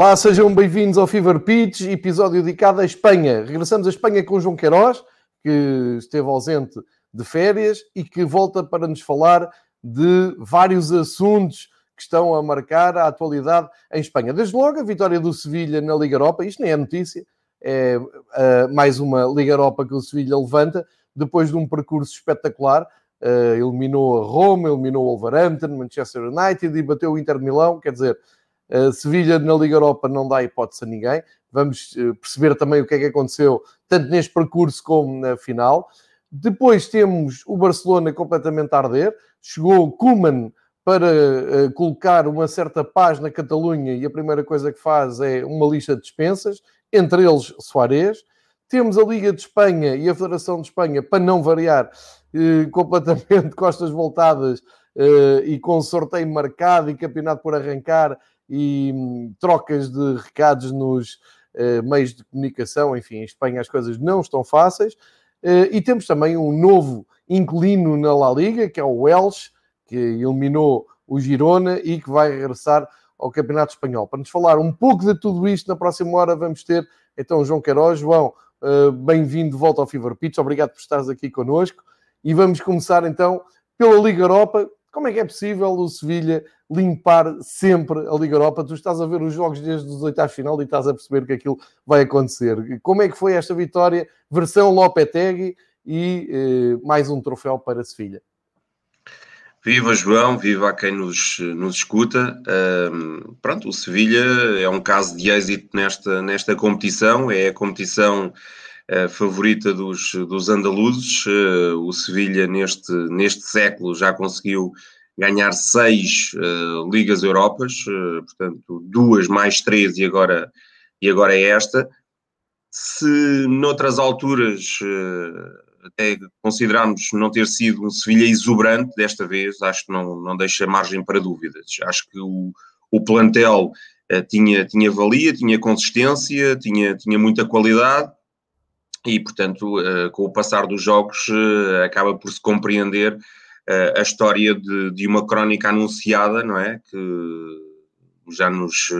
Olá, sejam bem-vindos ao Fever Pitch, episódio dedicado à Espanha. Regressamos à Espanha com João Queiroz, que esteve ausente de férias e que volta para nos falar de vários assuntos que estão a marcar a atualidade em Espanha. Desde logo, a vitória do Sevilha na Liga Europa, isto nem é notícia, é uh, mais uma Liga Europa que o Sevilha levanta, depois de um percurso espetacular, uh, eliminou a Roma, eliminou o Wolverhampton, Manchester United e bateu o Inter de Milão, quer dizer, Uh, Sevilha na Liga Europa não dá hipótese a ninguém. Vamos uh, perceber também o que é que aconteceu, tanto neste percurso como na final. Depois temos o Barcelona completamente a arder. Chegou Kuman para uh, colocar uma certa paz na Catalunha e a primeira coisa que faz é uma lista de dispensas, entre eles Soares. Temos a Liga de Espanha e a Federação de Espanha, para não variar, completamente costas voltadas e com sorteio marcado e campeonato por arrancar e hum, trocas de recados nos uh, meios de comunicação. Enfim, em Espanha as coisas não estão fáceis. Uh, e temos também um novo inquilino na La Liga, que é o Welsh, que eliminou o Girona e que vai regressar ao Campeonato Espanhol. Para nos falar um pouco de tudo isto, na próxima hora vamos ter então João Queiroz. João, uh, bem-vindo de volta ao Fever Pitch, obrigado por estares aqui connosco. E vamos começar então pela Liga Europa, como é que é possível o Sevilha limpar sempre a Liga Europa? Tu estás a ver os jogos desde os oitavos final e estás a perceber que aquilo vai acontecer. Como é que foi esta vitória? Versão Lopetegui e eh, mais um troféu para Sevilha. Viva João, viva a quem nos, nos escuta. Um, pronto, o Sevilha é um caso de êxito nesta, nesta competição, é a competição favorita dos, dos andaluzes. Uh, o Sevilha, neste, neste século, já conseguiu ganhar seis uh, Ligas Europas, portanto, duas mais três e agora, e agora é esta. Se noutras alturas até considerarmos não ter sido um Sevilha exuberante desta vez, acho que não, não deixa margem para dúvidas. Acho que o, o plantel tinha, tinha valia, tinha consistência, tinha, tinha muita qualidade e, portanto, uh, com o passar dos jogos, uh, acaba por se compreender uh, a história de, de, uma crónica anunciada, não é? Que já nos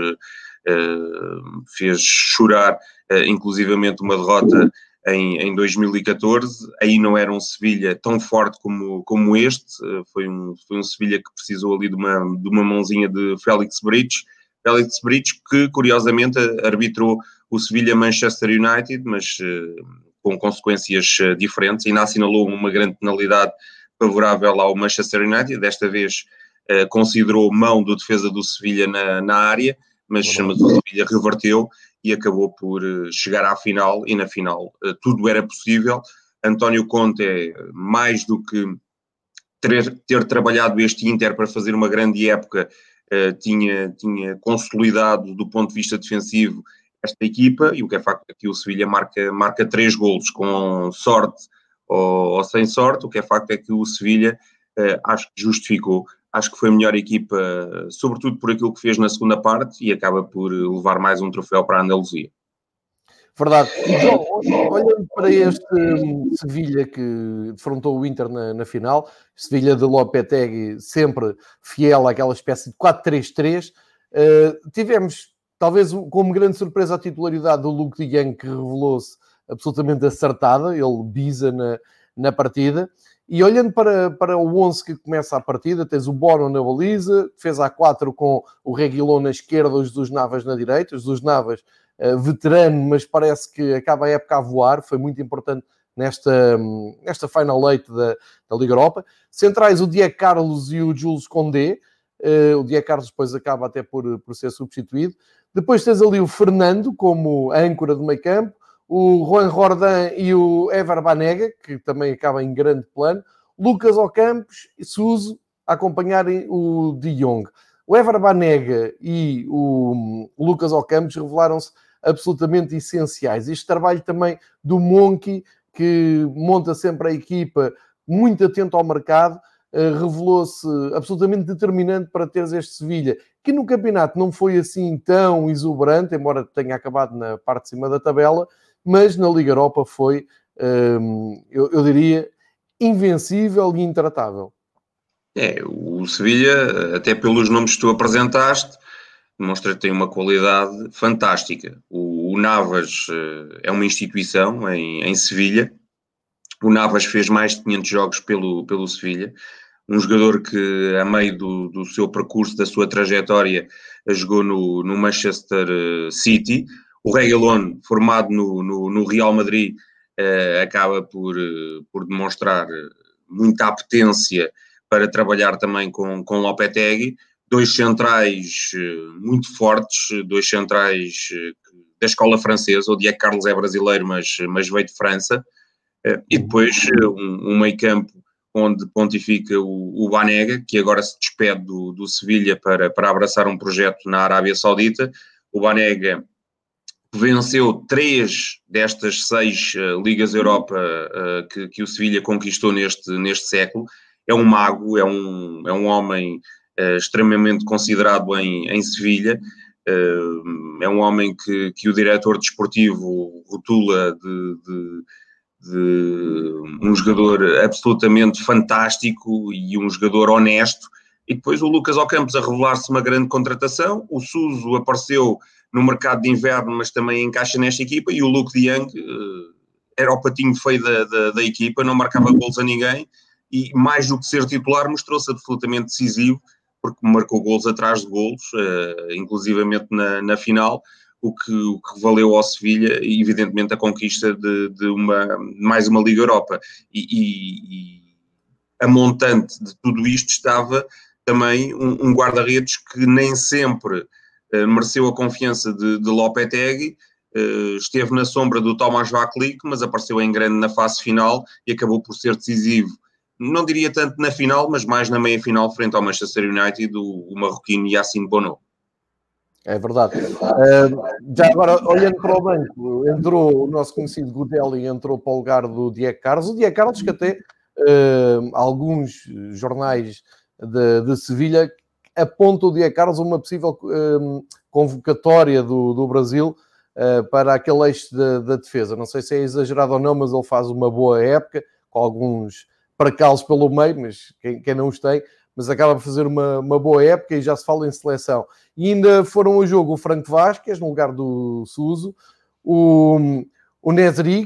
fez chorar, inclusivamente, uma derrota em, em 2014. Aí não era um Sevilha tão forte como, como este, foi um, foi um Sevilha que precisou ali de uma, de uma mãozinha de Félix Brits. Félix Brits, que curiosamente arbitrou o Sevilha-Manchester United, mas uh, com consequências uh, diferentes. Ainda assinalou uma grande penalidade favorável ao Manchester United, desta vez uh, considerou mão do defesa do Sevilha na, na área, mas, mas o Sevilha reverteu e acabou por chegar à final, e na final tudo era possível. António Conte é mais do que ter, ter trabalhado este Inter para fazer uma grande época, tinha, tinha consolidado do ponto de vista defensivo esta equipa, e o que é facto é que o Sevilha marca, marca três golos com sorte ou, ou, sem sorte, o que é facto é que o Sevilha uh, acho que justificou, acho que foi a melhor equipa, sobretudo por aquilo que fez na segunda parte, e acaba por levar mais um troféu para a Andaluzia. Verdade. João, olhando para este um, Sevilha que defrontou o Inter na, na final, Sevilha de Lopetegui sempre fiel àquela espécie de 4-3-3, uh, eh, tivemos talvez como grande surpresa a titularidade do Luke de Jong, que revelou-se absolutamente acertada, ele bisa na, na partida. E olhando para, para o 11 que começa a partida, tens o Bono na baliza, fez a 4 com o Reguilon na esquerda, os dos Navas na direita, os dos Navas veterano, mas parece que acaba a época a voar, foi muito importante nesta, nesta final eight da, da Liga Europa. Centrais o Diego Carlos e o Jules Condé, uh, o Diego Carlos depois acaba até por, por ser substituído. Depois tens ali o Fernando como âncora do meio campo, o Juan Jordan e o Ever Banega, que também acaba em grande plano, Lucas Ocampos e Suso a acompanharem o De Jong. O Ever Banega e o Lucas Ocampos revelaram-se absolutamente essenciais. Este trabalho também do Monkey, que monta sempre a equipa muito atento ao mercado, eh, revelou-se absolutamente determinante para teres este Sevilha, que no campeonato não foi assim tão exuberante, embora tenha acabado na parte de cima da tabela, mas na Liga Europa foi, ehm, eu, diria, invencível e intratável. É, o Sevilha, até pelos nomes que tu apresentaste, demonstra que tem uma qualidade fantástica. O, o Navas uh, é uma instituição em, em Sevilha. O Navas fez mais de 500 jogos pelo, pelo Sevilha. Um jogador que, a meio do, do seu percurso, da sua trajetória, jogou no, no Manchester eh, City. O Reguilon, formado no, no, no Real Madrid, uh, acaba por, por demonstrar muita apetência para trabalhar também com, com Lopetegui dois centrais eh, muito fortes, dois centrais eh, da escola francesa. O Diego Carlos é brasileiro, mas, mas veio de França. Eh, e depois um, um meio campo onde pontifica o, o Banega, que agora se despede do, do Sevilha para, para abraçar um projeto na Arábia Saudita. O Banega venceu três destas seis Ligas Europa que, que o Sevilha conquistou neste, neste século. É um mago, é um, é um homem extremamente considerado em, em Sevilha. Uh, é um homem que, que o diretor desportivo rotula de, de, de, um jogador absolutamente fantástico e um jogador honesto. E depois o Lucas Ocampos a revelar-se uma grande contratação. O Suso apareceu no mercado de inverno, mas também encaixa nesta equipa. E o Luke Young uh, era o patinho feio da, da, da, equipa, não marcava gols a ninguém. E mais do que ser titular, mostrou-se absolutamente decisivo porque marcou gols atrás de gols, uh, inclusivamente na, na final, o que, o que valeu ao Sevilha, evidentemente, a conquista de, de uma, mais uma Liga Europa. E, e, e, a montante de tudo isto estava também um, um guarda-redes que nem sempre uh, mereceu a confiança de, de Lopetegui, uh, esteve na sombra do Thomas Vaklik, mas apareceu em grande na fase final e acabou por ser decisivo não diria tanto na final, mas mais na meia-final frente ao Manchester United, o, o marroquino Yacine Bono. É verdade. Uh, já agora, olhando para o banco, entrou o nosso conhecido Godelli, entrou para o lugar do Diego Carlos. O Diego Carlos, que até uh, alguns jornais de, de Sevilha apontam o Diego Carlos uma possível uh, convocatória do, do Brasil para aquele eixo da, da defesa. Não sei se é exagerado ou não, mas ele faz uma boa época, com alguns para calos pelo meio, mas quem, quem, não os tem, mas acaba por fazer uma, uma boa época e já se fala em seleção. E ainda foram ao jogo o Franco Vasquez, no lugar do Suso, o, o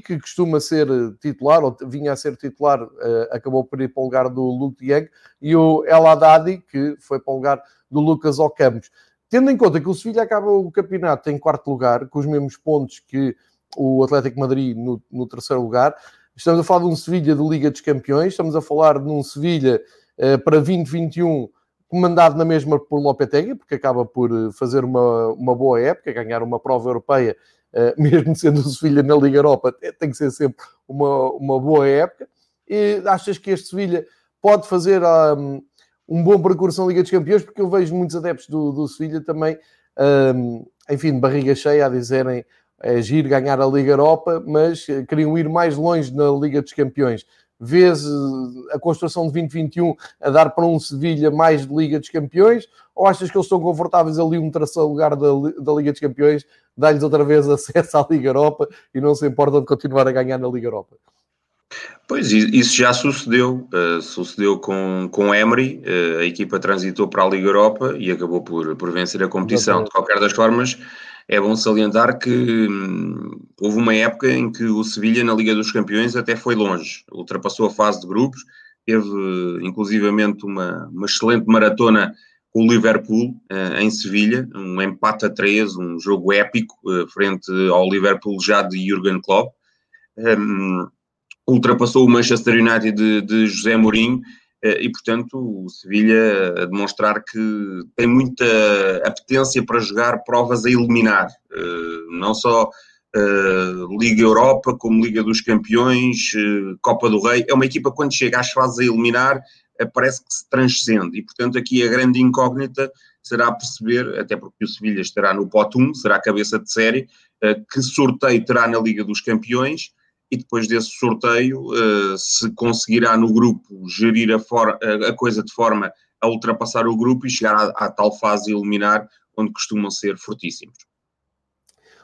que costuma ser titular, ou vinha a ser titular, uh, acabou por ir para o lugar do Luke Dieng, e o El Haddadi, que foi para o lugar do Lucas Ocampos. Tendo em conta que o Sevilha acaba o campeonato em quarto lugar, com os mesmos pontos que o Atlético Madrid no, no terceiro lugar, Estamos a falar de um Sevilha de Liga dos Campeões, estamos a falar de um Sevilha uh, para 2021 comandado na mesma por Lopetegui, porque acaba por eh, fazer uma, uma boa época, ganhar uma prova europeia, uh, mesmo sendo o Sevilha na Liga Europa, tem que ser sempre uma, uma boa época. E achas que este Sevilha pode fazer um, um bom percurso na Liga dos Campeões? Porque eu vejo muitos adeptos do, do Sevilha também, um, enfim, de barriga cheia, a dizerem é giro ganhar a Liga Europa, mas queriam ir mais longe na Liga dos Campeões. Vês eh, a construção de 2021 a dar para um Sevilha mais de Liga dos Campeões? Ou achas que eles estão confortáveis ali um terceiro lugar da, da Liga dos Campeões, dá-lhes outra vez acesso à Liga Europa e não se importam de continuar a ganhar na Liga Europa? Pois, isso já sucedeu. Uh, sucedeu com, com Emery, uh, a equipa transitou para a Liga Europa e acabou por, por vencer a competição. De qualquer das formas, é bom salientar que hum, houve uma época em que o Sevilha na Liga dos Campeões até foi longe, ultrapassou a fase de grupos, teve inclusivamente uma, uma excelente maratona com o Liverpool uh, em Sevilha, um empate a três, um jogo épico uh, frente ao Liverpool já de Jurgen Klopp. Um, ultrapassou o Manchester United de, de José Mourinho e, portanto, o Sevilha a demonstrar que tem muita apetência para jogar provas a eliminar, eh, não só eh, Liga Europa, como Liga dos Campeões, Copa do Rei. É uma equipa, quando chega às fases a eliminar, parece que se transcende. E, portanto, aqui a grande incógnita será perceber, até porque o Sevilha estará no pote 1, será a cabeça de série, que sorteio terá na Liga dos Campeões e depois desse sorteio, uh, se conseguirá no grupo gerir a, for, a, coisa de forma a ultrapassar o grupo e chegar à, à tal fase eliminar, onde costumam ser fortíssimos.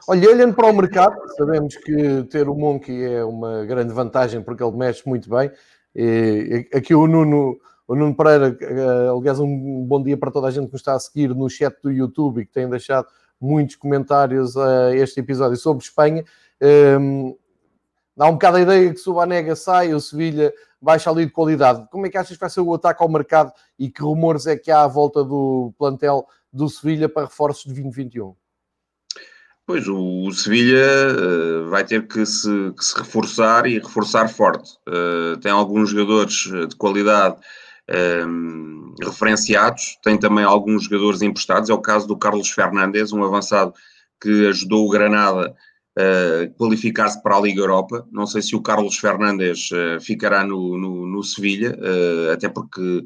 Olha, olhando para o mercado, sabemos que ter o Monkey é uma grande vantagem porque ele mexe muito bem. E aqui o Nuno, O Nuno Pereira, aliás, um bom dia para toda a gente que nos está a seguir no chat do YouTube e que tem deixado muitos comentários a este episódio sobre Espanha. Dá um bocado a ideia que se o Banega sai, o Sevilha baixa ali de qualidade. Como é que achas que vai ser o ataque ao mercado e que rumores é que há à volta do plantel do Sevilha para reforços de 2021? Pois, o, o Sevilha uh, vai ter que se, que se, reforçar e reforçar forte. Uh, tem alguns jogadores de qualidade um, referenciados, tem também alguns jogadores emprestados. É o caso do Carlos Fernandes, um avançado que ajudou o Granada uh, qualificar-se para a Liga Europa. Não sei se o Carlos Fernandes uh, ficará no, no, no Sevilha, uh, até porque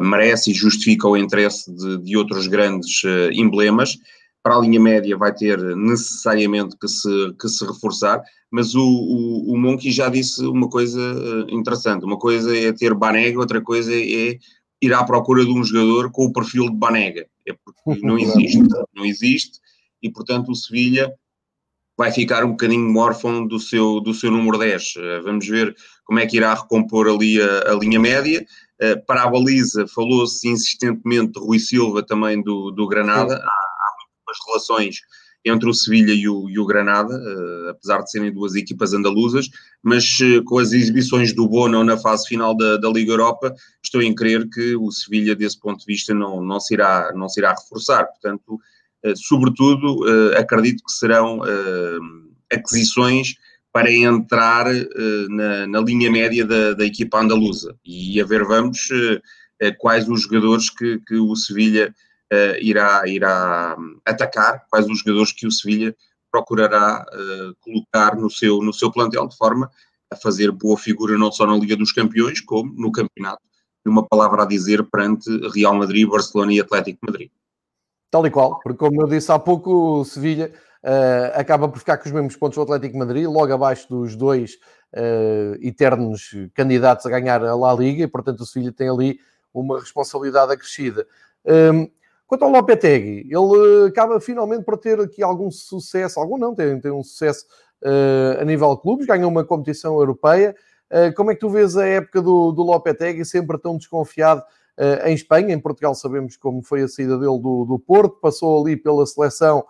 merece e justifica o interesse de, de outros grandes emblemas para a linha média vai ter necessariamente que se, que se reforçar, mas o, o, o Monkey já disse uma coisa eh, interessante. Uma coisa é ter Banega, outra coisa é ir à procura de um jogador com o perfil de Banega. É porque não existe, não existe, e portanto o Sevilha vai ficar um bocadinho órfão do seu, do seu número 10. Eh, vamos ver como é que irá recompor ali a, a linha média. Eh, para a baliza, falou-se insistentemente de Rui Silva também do, do Granada. Há as relações entre o Sevilha e o, e o Granada, uh, apesar de serem duas equipas andaluzas, mas uh, com as exibições do Bono na fase final da, da, Liga Europa, estou em crer que o Sevilha, desse ponto de vista, não, não, se, irá, não se irá reforçar. Portanto, sobretudo, acredito que serão aquisições para entrar na, na, linha média da, da, equipa andaluza. E a ver, vamos, quais os jogadores que, que o Sevilha uh, irá, irá hum, atacar, quais os jogadores que o Sevilha procurará uh, colocar no seu, no seu plantel, de forma a fazer boa figura não só na Liga dos Campeões, como no campeonato. Uma palavra a dizer perante Real Madrid, Barcelona e Atlético Madrid. Tal e qual, porque como eu disse há pouco, o Sevilha uh, acaba por ficar com os mesmos pontos do Atlético Madrid, logo abaixo dos dois uh, eternos candidatos a ganhar a La Liga, e portanto o Sevilha tem ali uma responsabilidade acrescida. Um, Quanto ao Lopetegui, ele acaba finalmente por ter aqui algum sucesso, algum não, tem, tem um sucesso uh, a nível de clubes, ganhou uma competição europeia. Como é que tu vês a época do, do Lopetegui, sempre tão desconfiado em Espanha? Em Portugal sabemos como foi a saída dele do, do Porto, passou ali pela seleção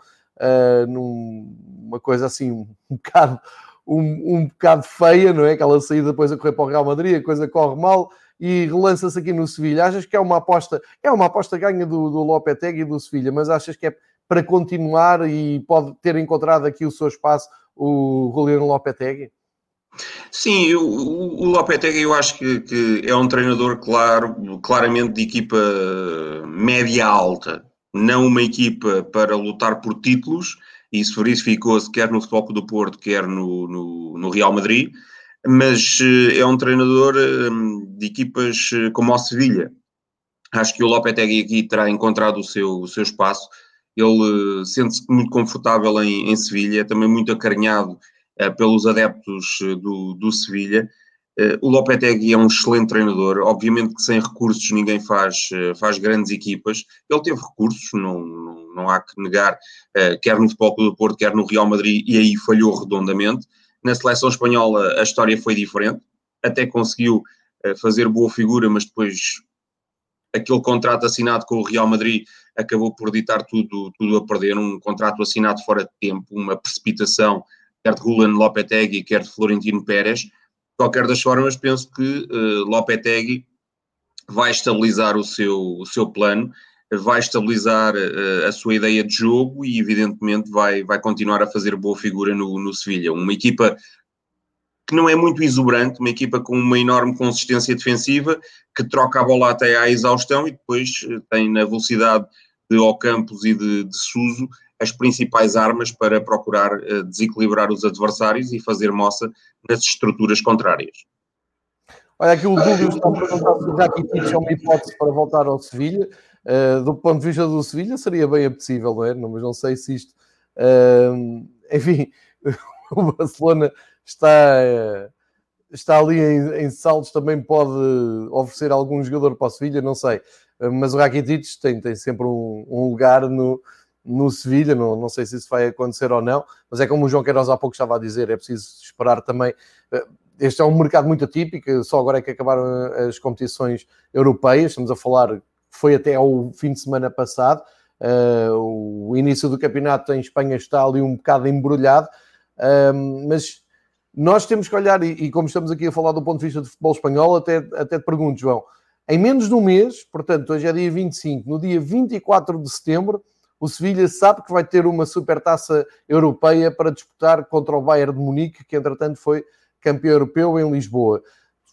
numa coisa assim um bocado, um, um bocado feia, não é? Aquela saída depois a correr para o Real Madrid, a coisa corre mal e relança-se aqui no Sevilha. Achas que é uma aposta, é uma aposta ganha do, do Lopetegui e do Sevilha, mas achas que é para continuar e pode ter encontrado aqui o seu espaço o Juliano Lopetegui? Sim, o, o Lopetegui eu acho que, que, é um treinador claro, claramente de equipa média-alta, não uma equipa para lutar por títulos, isso verificou-se quer no Futebol do Porto, quer no, no, no Real Madrid, mas eh, é um treinador hum, de equipas eh, como o Sevilha. Acho que o Lopetegui aqui terá encontrado o seu, o seu espaço. Ele eh, sente-se muito confortável em, em Sevilha, é também muito acarinhado pelos adeptos do, do Sevilha. o Lopetegui é um excelente treinador. Obviamente que sem recursos ninguém faz, faz grandes equipas. Ele teve recursos, não, não, não há que negar, quer no Futebol do Porto, quer no Real Madrid, e aí falhou redondamente na seleção espanhola a história foi diferente, até conseguiu eh, fazer boa figura, mas depois aquele contrato assinado com o Real Madrid acabou por ditar tudo, tudo a perder, um contrato assinado fora de tempo, uma precipitação, quer de Julian Lopetegui, quer de Florentino Pérez. De qualquer das formas, penso que uh, Lopetegui vai estabilizar o seu, o seu plano vai estabilizar uh, a sua ideia de jogo e, evidentemente, vai, vai continuar a fazer boa figura no, no Sevilha. Uma equipa que não é muito exuberante, uma equipa com uma enorme consistência defensiva, que troca a bola até à exaustão e depois eh, tem na velocidade de Ocampos e de, de Suso as principais armas para procurar uh, desequilibrar os adversários e fazer moça nas estruturas contrárias. Olha, aqui o Dúlio está a perguntar se o Rakitic é uma hipótese para voltar ao Sevilha. Uh, do ponto de vista do Sevilha, seria bem apetecível, não é? Mas não sei se isto. Uh, enfim, o Barcelona está, está ali em, em saltos, também pode oferecer algum jogador para o Sevilha, não sei. Uh, mas o Rakitic tem, tem sempre um, um lugar no, no Sevilha, não, não sei se isso vai acontecer ou não, mas é como o João Queiroz há pouco estava a dizer, é preciso esperar também. este é um mercado muito atípico, só agora é que acabaram as competições europeias, estamos a falar, foi até ao fim de semana passado, uh, o início do campeonato em Espanha está ali um bocado embrulhado, uh, mas nós temos que olhar, e, e, como estamos aqui a falar do ponto de vista do futebol espanhol, até, até te pergunto, João, em menos de um mês, portanto, hoje é dia 25, no dia 24 de setembro, o Sevilha sabe que vai ter uma supertaça europeia para disputar contra o Bayern de Munique, que entretanto foi campeão europeu em Lisboa.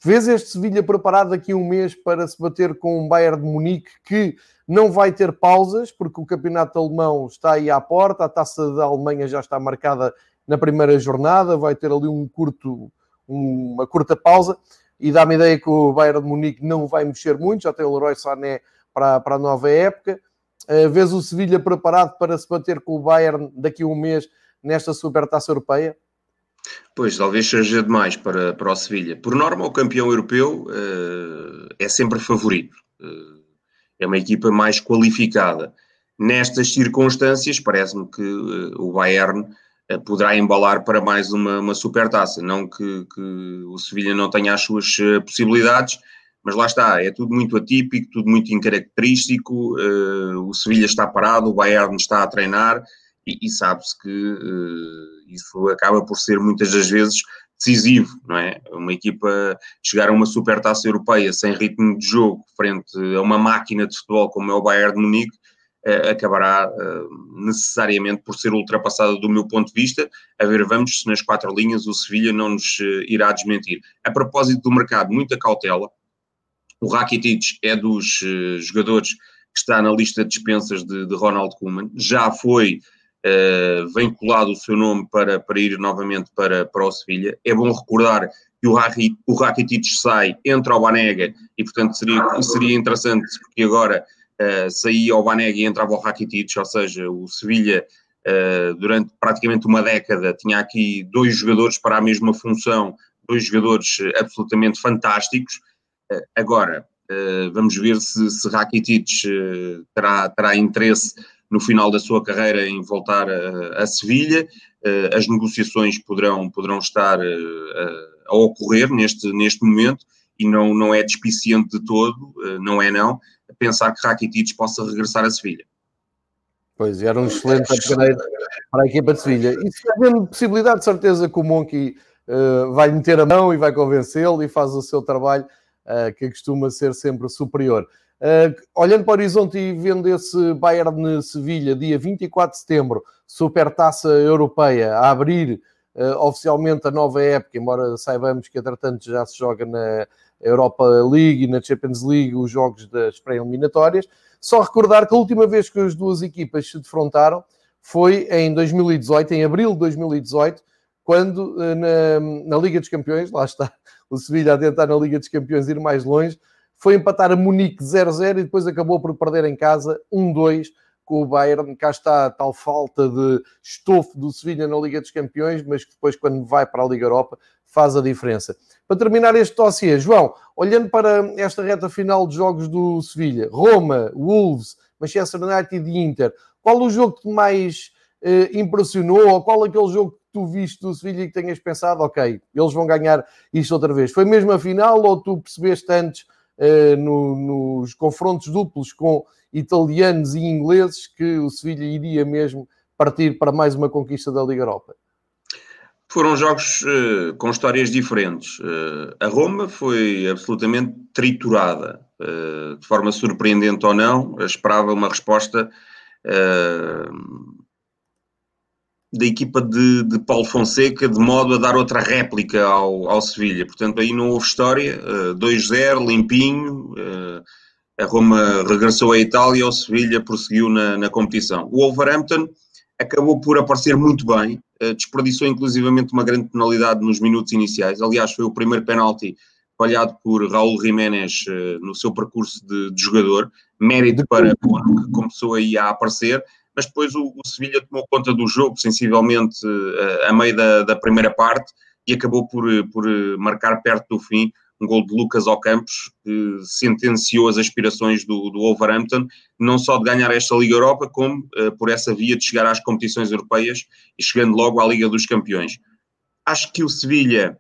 Vês este Sevilha preparado daqui a um mês para se bater com um Bayern de Munique que não vai ter pausas, porque o campeonato alemão está aí à porta, a taça da Alemanha já está marcada na primeira jornada, vai ter ali um curto, uma curta pausa, e dá-me ideia que o Bayern de Munique não vai mexer muito, já tem o Leroy Sané para, para a nova época. Uh, vês o Sevilha preparado para se bater com o Bayern daqui a um mês nesta Supertaça Europeia? Pois, talvez seja demais para, para o Sevilha. Por norma, o campeão europeu uh, é sempre favorito. Uh, é uma equipa mais qualificada. Nestas circunstâncias, parece-me que o Bayern poderá embalar para mais uma, uma supertaça. Não que, que o Sevilha não tenha as suas possibilidades, mas lá está, é tudo muito atípico, tudo muito incaracterístico. o Sevilha está parado, o Bayern está a treinar e, e sabe-se que uh, isso acaba por ser muitas das vezes decisivo, não é? Uma equipa chegar a uma supertaça europeia sem ritmo de jogo frente a uma máquina de futebol como é o Bayern de Munique uh, acabará uh, necessariamente por ser ultrapassada do meu ponto de vista. A ver, vamos se nas quatro linhas o Sevilha não nos irá desmentir. A propósito do mercado, muita cautela. O Rakitic é dos jogadores que está na lista de dispensas de, de Ronald Koeman. Já foi uh, vem colado o seu nome para, para ir novamente para, para o Sevilha. É bom recordar que o, o Rakitic sai, entra ao Banega e, portanto, seria, seria interessante porque agora uh, saía ao Banega e entrava o Rakitic, ou seja, o Sevilha uh, durante praticamente uma década tinha aqui dois jogadores para a mesma função, dois jogadores absolutamente fantásticos. Uh, agora, vamos ver se, se Rakitic terá, terá interesse no final da sua carreira em voltar a, a Sevilha. Uh, as negociações poderão, poderão estar uh, a ocorrer neste, neste momento e não, não é despiciente de todo, uh, não é não, pensar que Rakitic possa regressar a Sevilha. Pois, era um excelente upgrade para a equipa de Sevilha. E se havendo possibilidade, de certeza que o Monkey vai meter a mão e vai convencê-lo e faz o seu trabalho, que costuma ser sempre superior. Uh, olhando para o horizonte e vendo esse Bayern-Sevilha, dia 24 de setembro, Supertaça Europeia, a abrir uh, oficialmente a nova época, embora saibamos que, entretanto, já se joga na Europa League e na Champions League os jogos das pré-eliminatórias. Só recordar que a última vez que as duas equipas se defrontaram foi em 2018, em abril de 2018, quando uh, na, na Liga dos Campeões, lá está o Sevilha a tentar na Liga dos Campeões ir mais longe, foi empatar a Munique 0-0 e depois acabou por perder em casa 1-2 com o Bayern. Cá está a tal falta de estofo do Sevilha na Liga dos Campeões, mas que depois, quando vai para a Liga Europa, faz a diferença. Para terminar este dossiê, João, olhando para esta reta final de jogos do Sevilha, Roma, Wolves, Manchester United e Inter, qual o jogo que mais eh, impressionou ou qual aquele jogo tu viste do Sevilha e que tenhas pensado, ok, eles vão ganhar isto outra vez? Foi mesmo a final ou tu percebeste antes uh, no, nos confrontos duplos com italianos e ingleses que o Sevilha iria mesmo partir para mais uma conquista da Liga Europa? Foram jogos uh, com histórias diferentes. Uh, a Roma foi absolutamente triturada, uh, de forma surpreendente ou não. Esperava uma resposta da equipa de, de, Paulo Fonseca de modo a dar outra réplica ao, ao Sevilha. Portanto, aí não houve história. Uh, 2-0, limpinho. Uh, a Roma regressou à Itália, o Sevilha prosseguiu na, na competição. O Wolverhampton acabou por aparecer muito bem, uh, desperdiçou inclusivamente uma grande penalidade nos minutos iniciais. Aliás, foi o primeiro penalti falhado por Raul Jiménez no seu percurso de, de jogador. Mérito para Bono, que começou aí a aparecer mas depois o, o Sevilha tomou conta do jogo sensivelmente uh, a meio da, da, primeira parte e acabou por, por marcar perto do fim um gol de Lucas Ocampos, que sentenciou as aspirações do, do Wolverhampton, não só de ganhar esta Liga Europa, como uh, por essa via de chegar às competições europeias e chegando logo à Liga dos Campeões. Acho que o Sevilha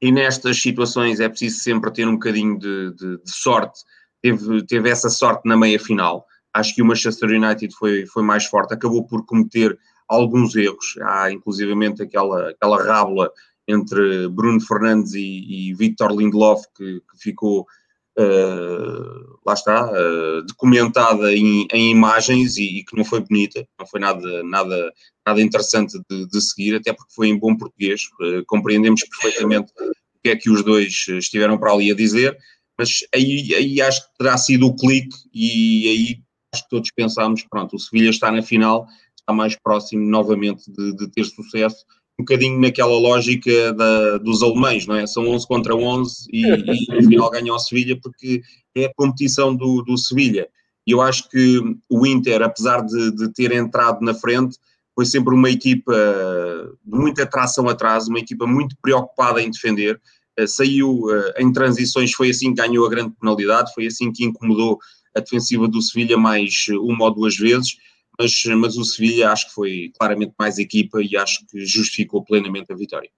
e nestas situações é preciso sempre ter um bocadinho de, de, de sorte. Teve, teve essa sorte na meia final. Acho que o Manchester United foi, foi mais forte, acabou por cometer alguns erros. Há inclusivamente aquela, aquela rábula entre Bruno Fernandes e, e Victor Lindelof que, que ficou Uh, lá está, uh, documentada em, em imagens e, e, que não foi bonita, não foi nada, nada, nada interessante de, de seguir, até porque foi em bom português, uh, compreendemos perfeitamente o que é que os dois estiveram para ali a dizer, mas aí, aí acho que terá sido o clique e aí acho que todos pensámos, pronto, o Sevilha está na final, está mais próximo novamente de, de ter sucesso um bocadinho naquela lógica da, dos alemães, não é? São 11 contra 11 e, e no final ganham o Sevilha porque é a competição do, do Sevilha. E eu acho que o Inter, apesar de, de, ter entrado na frente, foi sempre uma equipa de muita tração atrás, uma equipa muito preocupada em defender. Uh, saiu uh, em transições, foi assim que ganhou a grande penalidade, foi assim que incomodou a defensiva do Sevilha mais uma ou duas vezes mas, mas o Sevilha acho que foi claramente mais equipa e acho que justificou plenamente a vitória.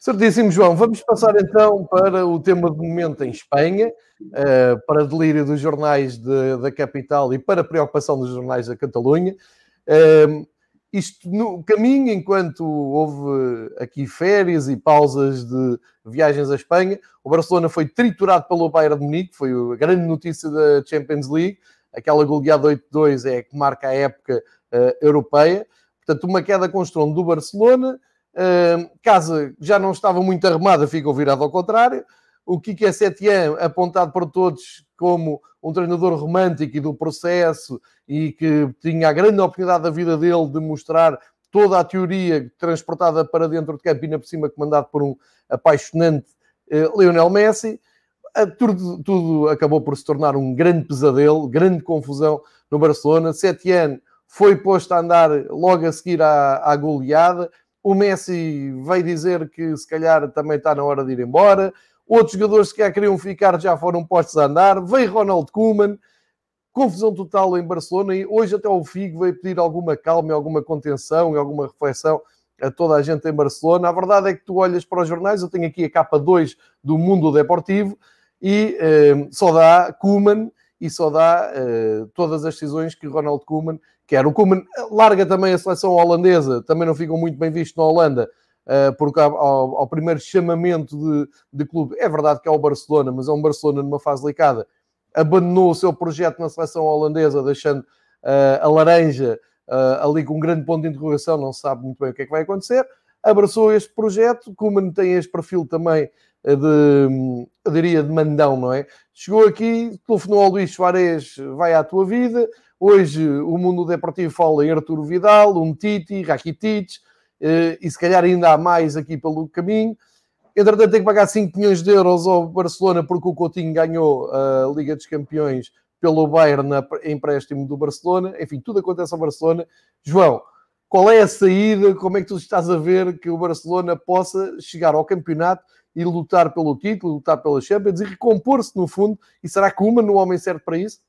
Certíssimo, João. Vamos passar então para o tema do momento em Espanha, uh, para delírio dos jornais de, da capital e para preocupação dos jornais da Catalunha. Isto no caminho, enquanto houve aqui férias e pausas de viagens à Espanha, o Barcelona foi triturado pelo Bayern de Munique, foi a grande notícia da Champions League aquela goleada 8-2 é que marca a época uh, europeia. Portanto, uma queda com do Barcelona. Uh, casa já não estava muito arrumada, ficou virado ao contrário. O Kike Setien, apontado por todos como um treinador romântico e do processo e que tinha a grande oportunidade da vida dele de mostrar toda a teoria transportada para dentro de campo e na por cima comandado por um apaixonante uh, Lionel Messi tudo, tudo, acabou por se tornar um grande pesadelo, grande confusão no Barcelona. Setien foi posto a andar logo a seguir à, à goleada. O Messi veio dizer que se calhar também está na hora de ir embora. Outros jogadores que já queriam ficar já foram postos a andar. Veio Ronald Koeman. Confusão total em Barcelona e hoje até o Figo veio pedir alguma calma, alguma contenção e alguma reflexão a toda a gente em Barcelona. A verdade é que tu olhas para os jornais, eu tenho aqui a capa 2 do Mundo Deportivo, e uh, só dá Koeman e só dá uh, todas as decisões que Ronald Koeman quer. O Koeman larga também a seleção holandesa, também não ficam muito bem visto na Holanda, porque ao, ao, primeiro chamamento de, de clube, é verdade que é o Barcelona, mas é um Barcelona numa fase delicada, abandonou o seu projeto na seleção holandesa, deixando uh, a laranja ali com um grande ponto de interrogação, não sabe muito bem o que é que vai acontecer. Abraçou este projeto, Koeman tem este perfil também de, eu diria, de mandão, não é? Chegou aqui, telefonou ao Luís Soares, vai à tua vida. Hoje o mundo deportivo fala em Arturo Vidal, um Titi, Rakitic, eh, e se calhar ainda há mais aqui pelo caminho. Entretanto, tem que pagar 5 milhões de euros ao Barcelona porque o Coutinho ganhou a Liga dos Campeões pelo Bayern na empréstimo do Barcelona. Enfim, tudo acontece ao Barcelona. João, qual é a saída? Como é que tu estás a ver que o Barcelona possa chegar ao campeonato e lutar pelo título, lutar pela Champions e recompor-se no fundo. E será que uma no homem serve para isso?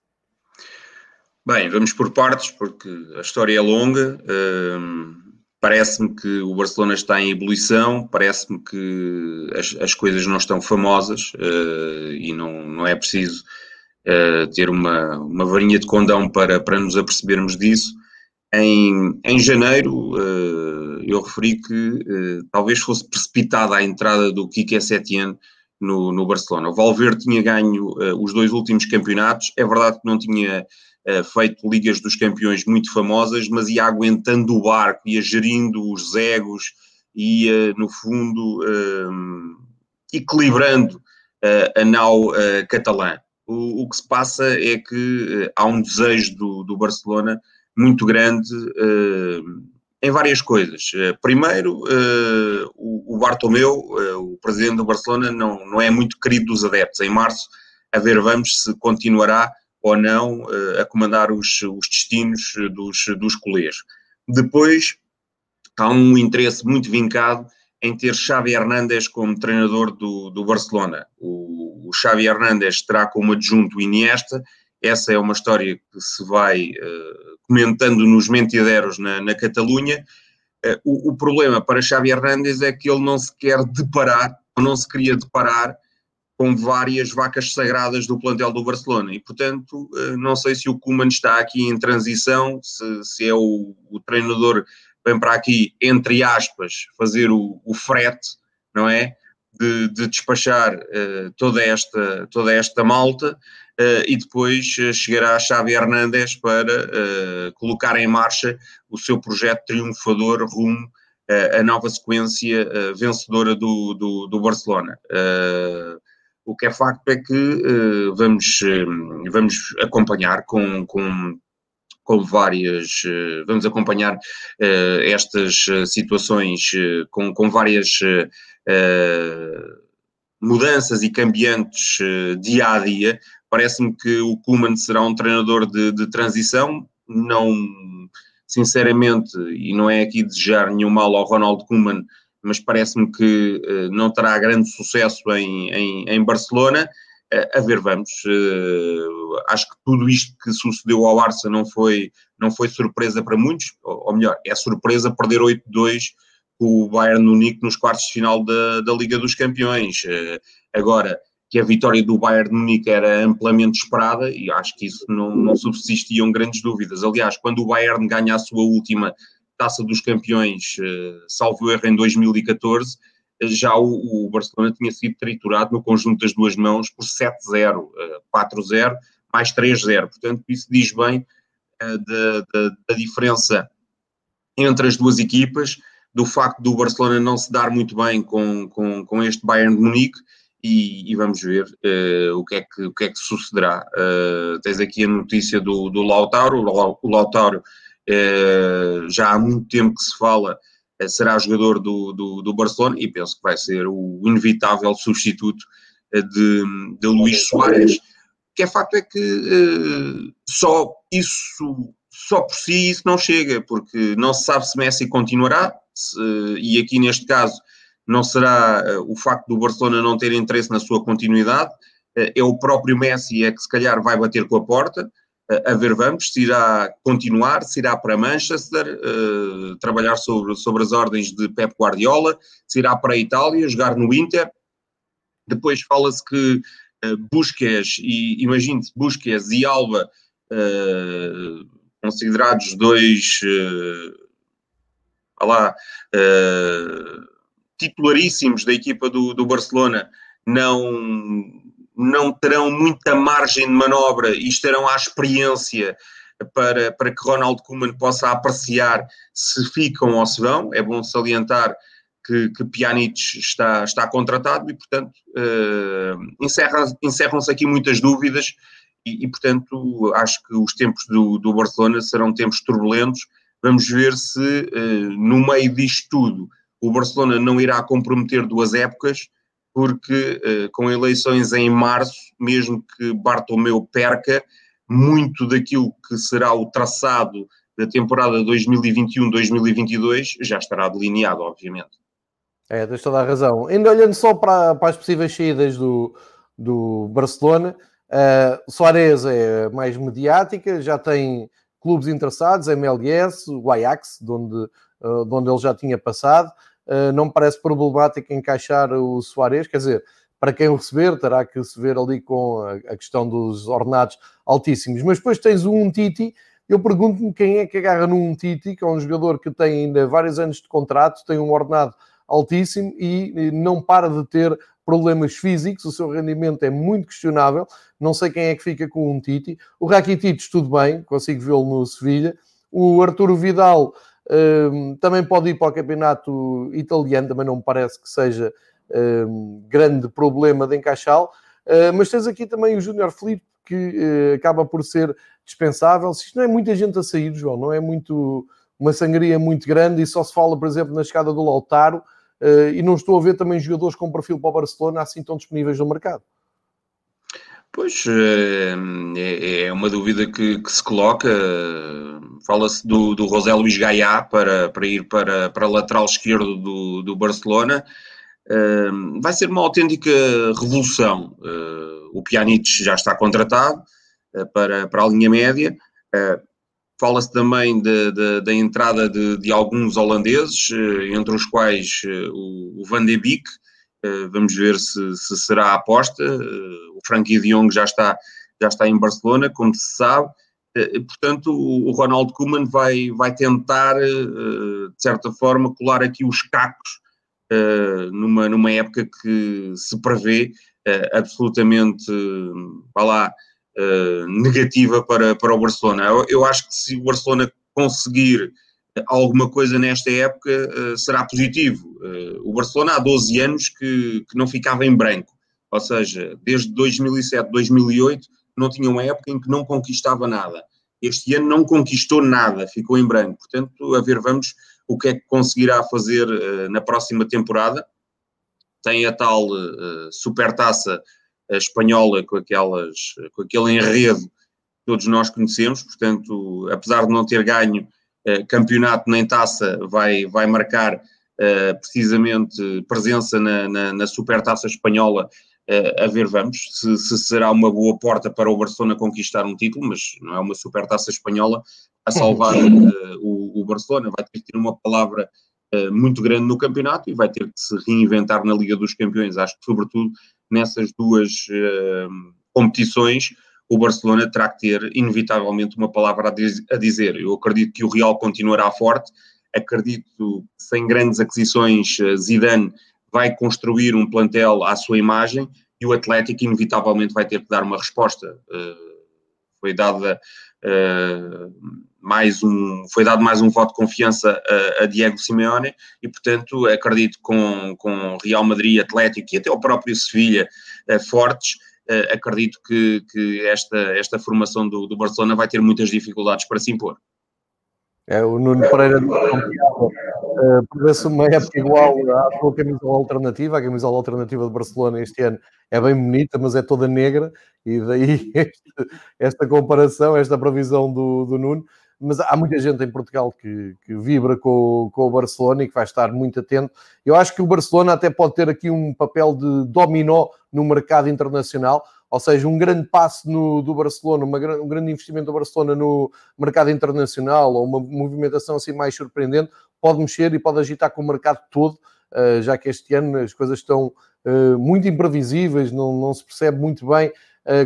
Bem, vamos por partes, porque a história é longa. Parece-me que o Barcelona está em ebulição, parece-me que as, as, coisas não estão famosas uh, e não, não é preciso uh, ter uma, uma varinha de condão para, para nos apercebermos disso. Em, em janeiro, uh, eu referi que talvez fosse precipitada a entrada do Kike Setien no, no Barcelona. O Valverde tinha ganho os dois últimos campeonatos. É verdade que não tinha feito Ligas dos Campeões muito famosas, mas ia aguentando o barco, ia gerindo os egos, ia, no fundo, equilibrando a nau catalã. O, o, que se passa é que há um desejo do, do Barcelona muito grande em várias coisas. Primeiro, o, o Bartomeu, o presidente do Barcelona, não, não é muito querido dos adeptos. Em março, a ver, vamos se continuará ou não a comandar os, os destinos dos, dos colês. Depois, há um interesse muito vincado em ter Xavi Hernández como treinador do, do Barcelona. O, o Xavi Hernández terá como adjunto Iniesta, essa é uma história que se vai uh, comentando nos mentideros na, na Catalunha. Uh, o, o, problema para Xavi Hernández é que ele não se quer deparar não se queria deparar com várias vacas sagradas do plantel do Barcelona. E, portanto, eh, não sei se o Kuman está aqui em transição, se, se é o, o treinador vem para aqui, entre aspas, fazer o, o frete, não é? De, de despachar uh, toda, esta, toda esta malta uh, e depois uh, chegará a Xavi Hernández para colocar em marcha o seu projeto triunfador rumo a nova sequência vencedora do, do, do Barcelona. O que é facto é que uh, vamos, uh, vamos acompanhar com, com, com várias. Uh, vamos acompanhar estas situações com, com várias mudanças e cambiantes dia a dia. Parece-me que o Kuman será um treinador de, de transição, não sinceramente, e não é aqui desejar nenhum mal ao Ronald Koeman, mas parece-me que uh, não terá grande sucesso em, em, em Barcelona. Uh, a ver, vamos. Uh, acho que tudo isto que sucedeu ao Arsenal não foi, não foi surpresa para muitos, ou, melhor, é surpresa perder 8-2 com o Bayern Munique nos quartos de final da, da Liga dos Campeões. agora, que a vitória do Bayern Munique era amplamente esperada e acho que isso não, não subsistiam grandes dúvidas. Aliás, quando o Bayern ganha a sua última Taça dos Campeões, eh, salvo erro, em 2014, eh, já o, Barcelona tinha sido triturado no conjunto das duas mãos por 7-0, 4-0, eh, mais 3-0. Portanto, isso diz bem da, da, da, diferença entre as duas equipas, do facto do Barcelona não se dar muito bem com, com, com este Bayern de Munique, e, e, vamos ver uh, o, que é que, o que é que sucederá. Uh, tens aqui a notícia do, do Lautaro, o Lautaro já há muito tempo que se fala, eh, será jogador do, do, do, Barcelona e penso que vai ser o inevitável substituto eh, de, de Luís Soares. O que é facto é que só isso, só por si, isso não chega, porque não se sabe se Messi continuará, se, e aqui neste caso não será o facto do Barcelona não ter interesse na sua continuidade, é o próprio Messi é que se calhar vai bater com a porta, a ver vamos, se irá continuar, se irá para Manchester, uh, trabalhar sobre, sobre as ordens de Pep Guardiola, se irá para a Itália, jogar no Inter. Depois fala-se que uh, Busquets e, imagine-se, Busquets e Alba, uh, considerados dois, uh, lá, titularíssimos da equipa do, do Barcelona, não não terão muita margem de manobra e estarão à experiência para, para que Ronald Koeman possa apreciar se ficam ou se vão. É bom salientar que, que Pjanic está, está contratado e, portanto, uh, encerra, encerram-se aqui muitas dúvidas e, e, portanto, acho que os tempos do, do Barcelona serão tempos turbulentos. Vamos ver se, uh, no meio disto tudo, o Barcelona não irá comprometer duas épocas porque uh, com eleições em março, mesmo que Bartomeu perca, muito daquilo que será o traçado da temporada 2021-2022 já estará delineado, obviamente. É, tens toda a razão. Ainda olhando só para, para as possíveis saídas do, do Barcelona, uh, Soares é mais mediática, já tem clubes interessados, MLS, o Ajax, de onde, uh, de onde ele já tinha passado. Eh, não me parece problemático encaixar o Soares, quer dizer, para quem o receber, terá que se ver ali com a questão dos ordenados altíssimos. Mas depois tens um Titi, eu pergunto-me quem é que agarra num Titi, que é um jogador que tem ainda vários anos de contrato, tem um ordenado altíssimo e não para de ter problemas físicos, o seu rendimento é muito questionável, não sei quem é que fica com um Titi. O Rakitic, tudo bem, consigo vê-lo no Sevilha. O Arturo Vidal um, também pode ir para o campeonato italiano, também não me parece que seja um, grande problema de encaixá-lo. Uh, mas tens aqui também o Júnior Felipe, que uh, acaba por ser dispensável. Se isto não é muita gente a sair, João, não é muito uma sangria muito grande e só se fala, por exemplo, na chegada do Lautaro. Uh, e não estou a ver também jogadores com perfil para o Barcelona assim tão disponíveis no mercado. Pois é, é uma dúvida que, que se coloca. Fala-se do, do José Luís Gaiá para, para ir para, para lateral esquerdo do, do Barcelona. vai ser uma autêntica revolução. o Pjanic já está contratado para, para a linha média. Fala-se também da entrada de, de, alguns holandeses, entre os quais o, o Van de Beek, vamos ver se, se, será a aposta. o Frankie de Jong já está, já está em Barcelona, como se sabe. portanto, o, Ronald Koeman vai, vai tentar, de certa forma, colar aqui os cacos numa, numa época que se prevê absolutamente, vá lá, negativa para, para o Barcelona. Eu acho que se o Barcelona conseguir alguma coisa nesta época uh, será positivo. Uh, o Barcelona há 12 anos que, que não ficava em branco, ou seja, desde 2007, 2008 não tinha uma época em que não conquistava nada. Este ano não conquistou nada, ficou em branco. Portanto, a ver, vamos o que é que conseguirá fazer uh, na próxima temporada. Tem a tal supertaça espanhola com, aquelas, com aquele enredo que todos nós conhecemos, portanto, apesar de não ter ganho campeonato nem taça vai, vai marcar uh, precisamente presença na, na, na supertaça espanhola. Uh, a ver, vamos, se, se, será uma boa porta para o Barcelona conquistar um título, mas não é uma supertaça espanhola a salvar o, o, Barcelona. Vai ter que ter uma palavra muito grande no campeonato e vai ter que se reinventar na Liga dos Campeões. Acho que, sobretudo, nessas duas competições, o Barcelona terá que ter, inevitavelmente, uma palavra a dizer. Eu acredito que o Real continuará forte, acredito que sem grandes aquisições, eh, Zidane vai construir um plantel à sua imagem e o Atlético, inevitavelmente, vai ter que dar uma resposta. Eh, foi dada eh, mais um, foi dado mais um voto de confiança a, a Diego Simeone e, portanto, acredito com, com Real Madrid, Atlético e até o próprio Sevilha fortes, acredito que, que, esta, esta formação do, do, Barcelona vai ter muitas dificuldades para se impor. É, o Nuno Pereira uh, parece uma época igual à sua camisola alternativa. A camisola alternativa de Barcelona este ano é bem bonita, mas é toda negra, e daí este, esta comparação, esta previsão do, do Nuno mas há muita gente em Portugal que, que vibra com, com, o Barcelona e que vai estar muito atento. Eu acho que o Barcelona até pode ter aqui um papel de dominó no mercado internacional, ou seja, um grande passo no, do Barcelona, uma, um grande investimento do Barcelona no mercado internacional ou uma movimentação assim mais surpreendente, pode mexer e pode agitar com o mercado todo, uh, já que este ano as coisas estão uh, muito imprevisíveis, não, não se percebe muito bem eh,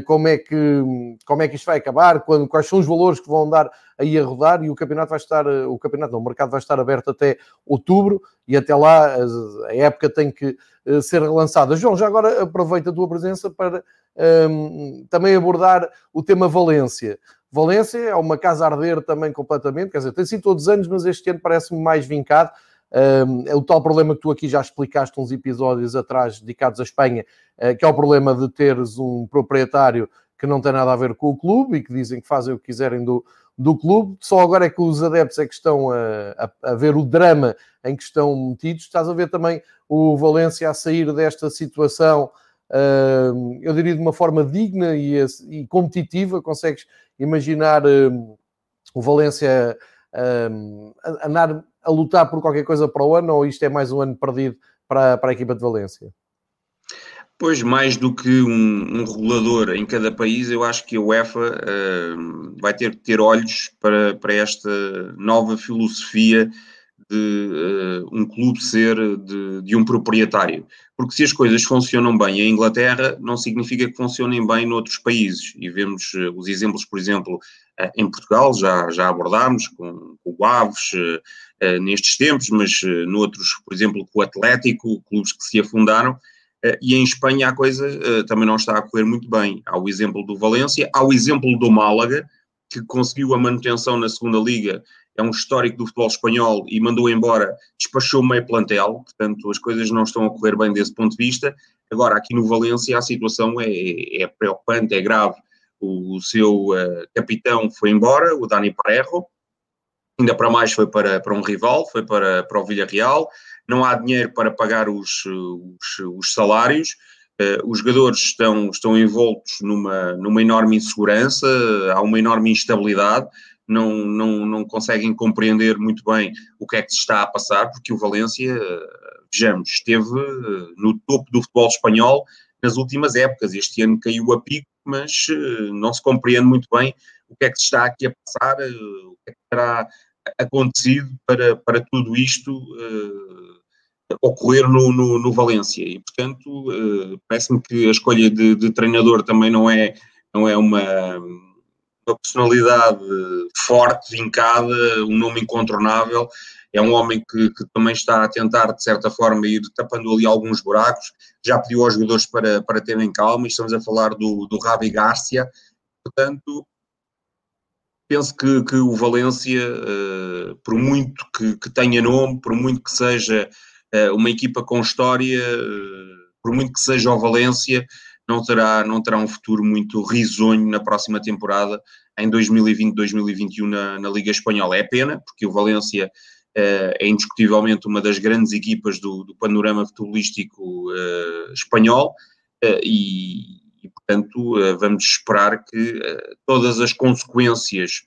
como é que como é que isto vai acabar, quando, quais são os valores que vão dar aí a rodar e o campeonato vai estar, eh, o campeonato não, o mercado vai estar aberto até outubro e até lá a, época tem que eh, ser relançada. João, já agora aproveita a tua presença para um, ehm, também abordar o tema Valência. Valência é uma casa a arder também completamente, quer dizer, tem sido todos os anos, mas este ano parece-me mais vincado. Um, o tal problema que tu aqui já explicaste uns episódios atrás dedicados à Espanha, uh, que é o problema de teres um proprietário que não tem nada a ver com o clube e que dizem que fazem o que quiserem do, do clube. Só agora é que os adeptos é que estão a, a, a, ver o drama em que estão metidos. Estás a ver também o Valência a sair desta situação, uh, eu diria de uma forma digna e, e competitiva. Consegues imaginar uh, o Valência andar a lutar por qualquer coisa para o ano ou isto é mais um ano perdido para, para a equipa de Valência? Pois, mais do que um, um, regulador em cada país, eu acho que a UEFA uh, vai ter que ter olhos para, para esta nova filosofia de uh, um clube ser de, de, um proprietário. Porque se as coisas funcionam bem em Inglaterra, não significa que funcionem bem noutros países. E vemos uh, os exemplos, por exemplo, em Portugal, já, já abordámos com, com o Aves nestes tempos, mas noutros, por exemplo, com o Atlético, clubes que se afundaram. e em Espanha a coisa também não está a correr muito bem. Há o exemplo do Valência, há o exemplo do Málaga, que conseguiu a manutenção na segunda liga é um histórico do futebol espanhol e mandou embora, despachou meio plantel, portanto as coisas não estão a correr bem desse ponto de vista. Agora, aqui no Valência a situação é, é preocupante, é grave. O, seu uh, capitão foi embora, o Dani Parejo, ainda para mais foi para, para um rival, foi para, para o Villarreal, não há dinheiro para pagar os, os, os salários, uh, os jogadores estão, estão envoltos numa, numa enorme insegurança, há uma enorme instabilidade, não, não, não conseguem compreender muito bem o que é que se está a passar, porque o Valência, vejamos, esteve eh, no topo do futebol espanhol nas últimas épocas. Este ano caiu a pico, mas eh, não se compreende muito bem o que é que se está aqui a passar, eh, o que é que terá acontecido para, para tudo isto ocorrer no, no, no, Valência. E, portanto, parece-me que a escolha de, de, treinador também não é, não é uma, uma personalidade forte, vincada, um nome incontornável é um homem que, que, também está a tentar, de certa forma, ir tapando ali alguns buracos. Já pediu aos jogadores para, para terem calma. Estamos a falar do, do Rabi Garcia. Portanto, penso que, que o Valência, uh, por muito que, que, tenha nome, por muito que seja uh, uma equipa com história, uh, por muito que seja o Valência, não terá, não terá um futuro muito risonho na próxima temporada, em 2020-2021 na, na Liga Espanhola. É pena, porque o Valência eh, é indiscutivelmente uma das grandes equipas do, do panorama futebolístico uh, espanhol uh, e, e, portanto, vamos esperar que todas as consequências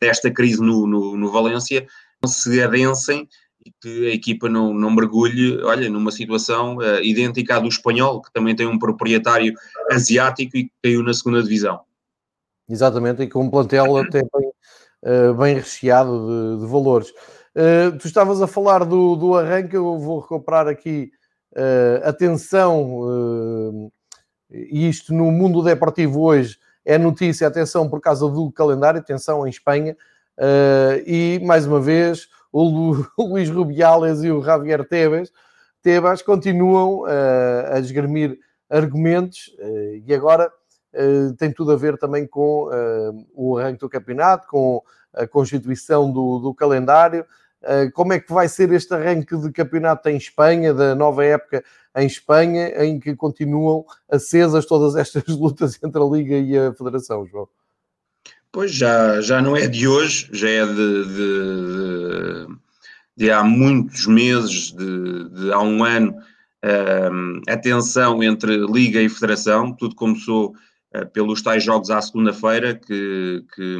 desta crise no, no, no Valência se adensem e que a equipa não, não mergulhe, olha, numa situação uh, idêntica à do espanhol, que também tem um proprietário asiático e que caiu na segunda divisão. Exatamente, e com um plantel até bem, uh, bem recheado de, de valores. Uh, tu estavas a falar do, do arranque, eu vou recuperar aqui uh, atenção, uh, isto no mundo deportivo hoje é notícia, atenção por causa do calendário, atenção em Espanha, e mais uma vez o, Lu, o Luís Rubiales e o Javier Tebas, Tebas continuam a esgrimir argumentos e agora tem tudo a ver também com o arranque do campeonato, com a constituição do, do calendário. Eh, como é que vai ser este arranque de campeonato em Espanha, da nova época em Espanha, em que continuam acesas todas estas lutas entre a Liga e a Federação, João? Pois já, já não é de hoje, já é de, de, de, de há muitos meses, de, há um ano, um, a tensão entre Liga e Federação. Tudo começou uh, pelos tais jogos à segunda-feira, que, que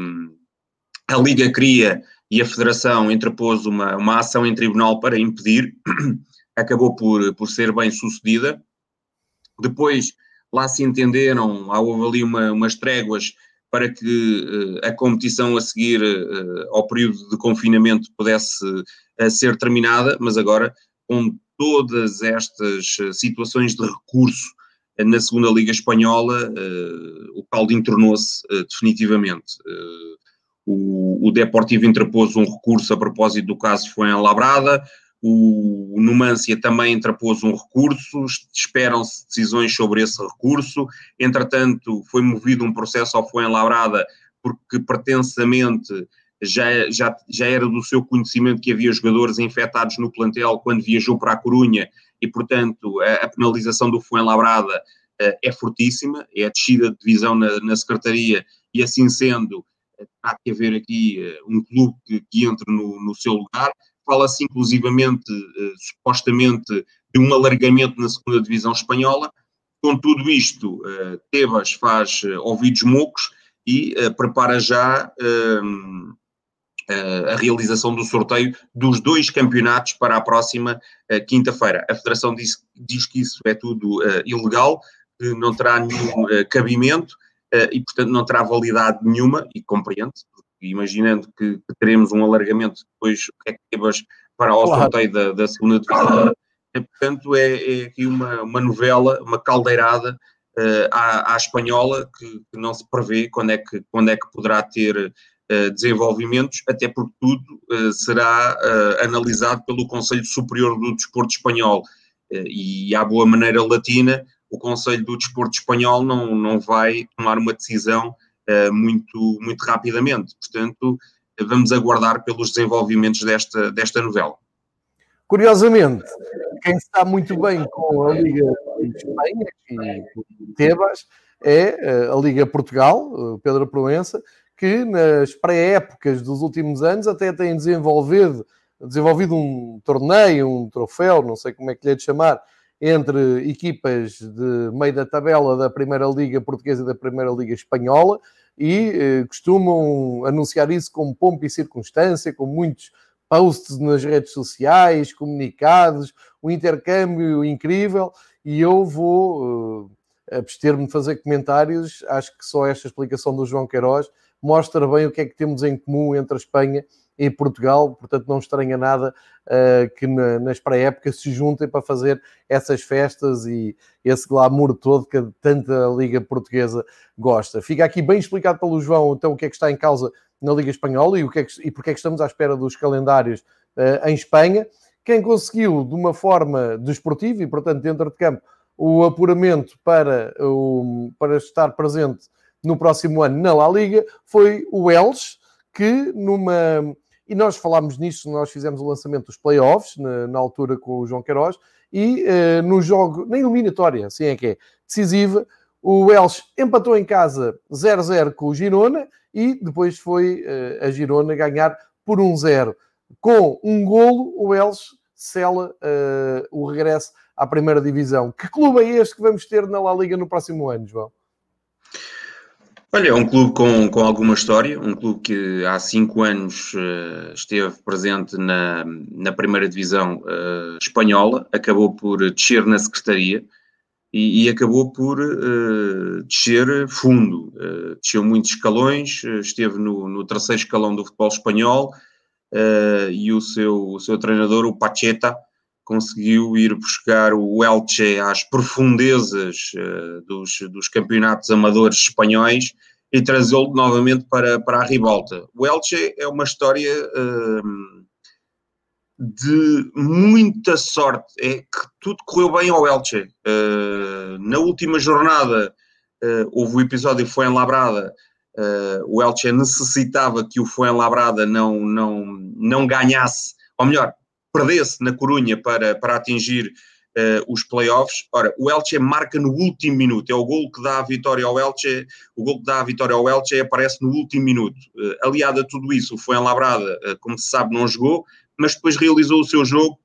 a Liga queria e a Federação interpôs uma, uma ação em tribunal para impedir, acabou por, por ser bem sucedida. Depois, lá se entenderam, houve ali uma, umas tréguas para que uh, a competição a seguir uh, ao período de confinamento pudesse uh, ser terminada, mas agora, com todas estas situações de recurso na segunda Liga Espanhola, o caldo entornou-se definitivamente. O, o Deportivo interpôs um recurso a propósito do caso foi em Labrada, o Numância também interpôs um recurso, esperam-se decisões sobre esse recurso. Entretanto, foi movido um processo ao Fuenlabrada porque pretensamente já, já, já era do seu conhecimento que havia jogadores infectados no plantel quando viajou para a Corunha e, portanto, a, a penalização do Fuenlabrada uh, é fortíssima, é a descida de divisão na, na Secretaria e, assim sendo, há que haver aqui uh, um clube que, que entre no, no seu lugar. Fala-se inclusivamente, uh, supostamente, de um alargamento na segunda divisão espanhola. Com tudo isto, uh, Tebas faz ouvidos mocos e prepara já ehm, a realização do sorteio dos dois campeonatos para a próxima quinta-feira. A Federação diz, diz, que isso é tudo ilegal, que não terá nenhum cabimento eh, e, portanto, não terá validade nenhuma, e compreende, imaginando que, que, teremos um alargamento depois, o que é que temos para o claro. sorteio da, da segunda divisão. E, portanto, é, é, aqui uma, uma novela, uma caldeirada uh, à, à, espanhola que, que, não se prevê quando é que, quando é que poderá ter uh, desenvolvimentos, até porque tudo uh, será analisado pelo Conselho Superior do Desporto Espanhol. e à boa maneira latina, o Conselho do Desporto Espanhol não, não vai tomar uma decisão uh, muito, muito rapidamente. Portanto, vamos aguardar pelos desenvolvimentos desta, desta novela. Curiosamente, quem está muito bem com a Liga de Espanha e Tebas é eh, a Liga Portugal, Pedro Proença, que nas pré-épocas dos últimos anos até tem desenvolvido, desenvolvido um torneio, um troféu, não sei como é que lhe é de chamar, entre equipas de meio da tabela da Primeira Liga Portuguesa e da Primeira Liga Espanhola e eh, costumam anunciar isso com pompa e circunstância, com muitos posts nas redes sociais, comunicados, um intercâmbio incrível e eu vou uh, abster-me de fazer comentários. Acho que só esta explicação do João Queiroz mostra bem o que é que temos em comum entre a Espanha em Portugal, portanto não estranha nada uh, que na, nas pré-épocas se juntem para fazer essas festas e esse glamour todo que tanta Liga Portuguesa gosta. Fica aqui bem explicado pelo João então o que é que está em causa na Liga Espanhola e, o que é que, e porque é que estamos à espera dos calendários uh, em Espanha. Quem conseguiu de uma forma desportiva e, portanto, dentro de campo, o apuramento para, o, para estar presente no próximo ano na La Liga foi o Elche, que numa. E nós falámos nisso, nós fizemos o lançamento dos playoffs, na, na altura com o João Queiroz, e uh, no jogo, na eliminatória, assim é que é, decisiva, o Elche empatou em casa 0-0 com o Girona e depois foi uh, a Girona ganhar por 1-0. Com um golo, o Elche sela uh, o regresso à primeira divisão. Que clube é este que vamos ter na La Liga no próximo ano, João? Olha, é um clube com, com alguma história, um clube que há cinco anos uh, esteve presente na, na primeira divisão uh, espanhola, acabou por descer na secretaria e, e acabou por uh, descer fundo. desceu muitos escalões, esteve no, no, terceiro escalão do futebol espanhol e o seu, o seu treinador, o Pacheta, conseguiu ir buscar o Elche às profundezas uh, dos, dos campeonatos amadores espanhóis e trazê-lo novamente para, para a ribalta. O Elche é uma história uh, de muita sorte, é que tudo correu bem ao Elche. Uh, na última jornada houve o episódio foi em Labrada, o Elche necessitava que o Fuenlabrada não, não, não ganhasse, ou melhor, perdesse na Corunha para, para atingir uh, os playoffs. Ora, o Elche marca no último minuto, é o gol que dá a vitória ao Elche, o gol que dá a vitória ao Elche aparece no último minuto. Uh, aliado a tudo isso, foi em Labrada, uh, como se sabe, não jogou, mas depois realizou o seu jogo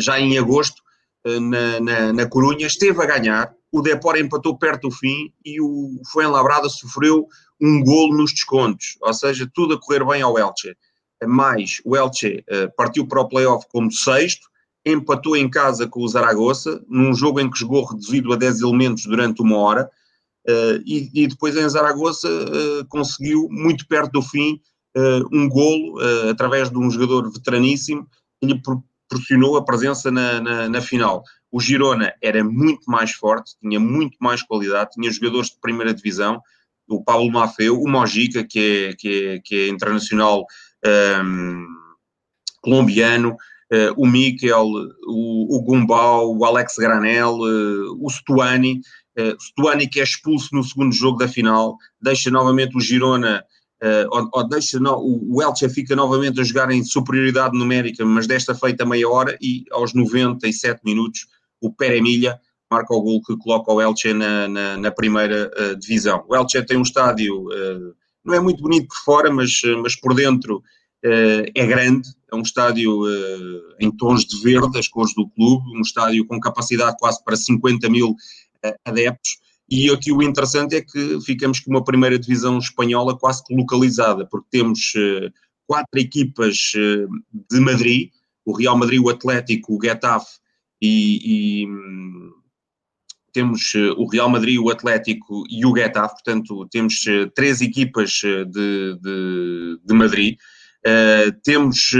já em agosto na, na, na Corunha, esteve a ganhar, o Depor empatou perto do fim e o Fuenlabrada sofreu um golo nos descontos, ou seja, tudo a correr bem ao Elche mais o Elche uh, partiu para o playoff como sexto, empatou em casa com o Zaragoza, num jogo em que jogou reduzido a 10 elementos durante uma hora, uh, e, depois em Zaragoza uh, conseguiu, muito perto do fim, um golo, através de um jogador veteraníssimo, que lhe proporcionou a presença na, na, na, final. O Girona era muito mais forte, tinha muito mais qualidade, tinha jogadores de primeira divisão, o Paulo Mafeu, o Mojica, que é, que é, que é internacional um, colombiano, uh, o Mikel, o, o Gumbau, o Alex Granel, uh, o Stuani. Uh, Stuani que é expulso no segundo jogo da final, deixa novamente o Girona, ou, ou, deixa o, Elche fica novamente a jogar em superioridade numérica, mas desta feita meia hora e aos 97 minutos o Peremilha marca o gol que coloca o Elche na, na, na primeira divisão. O Elche tem um estádio, não é muito bonito por fora, mas, mas por dentro uh, é grande, é um estádio em tons de verde, as cores do clube, um estádio com capacidade quase para 50 mil adeptos. E aqui o interessante é que ficamos com uma primeira divisão espanhola quase que localizada, porque temos quatro equipas de Madrid, o Real Madrid, o Atlético, o Getafe e, e, temos eh, o Real Madrid, o Atlético e o Getafe, portanto, temos eh, três equipas eh, de, de, de Madrid. Uh, temos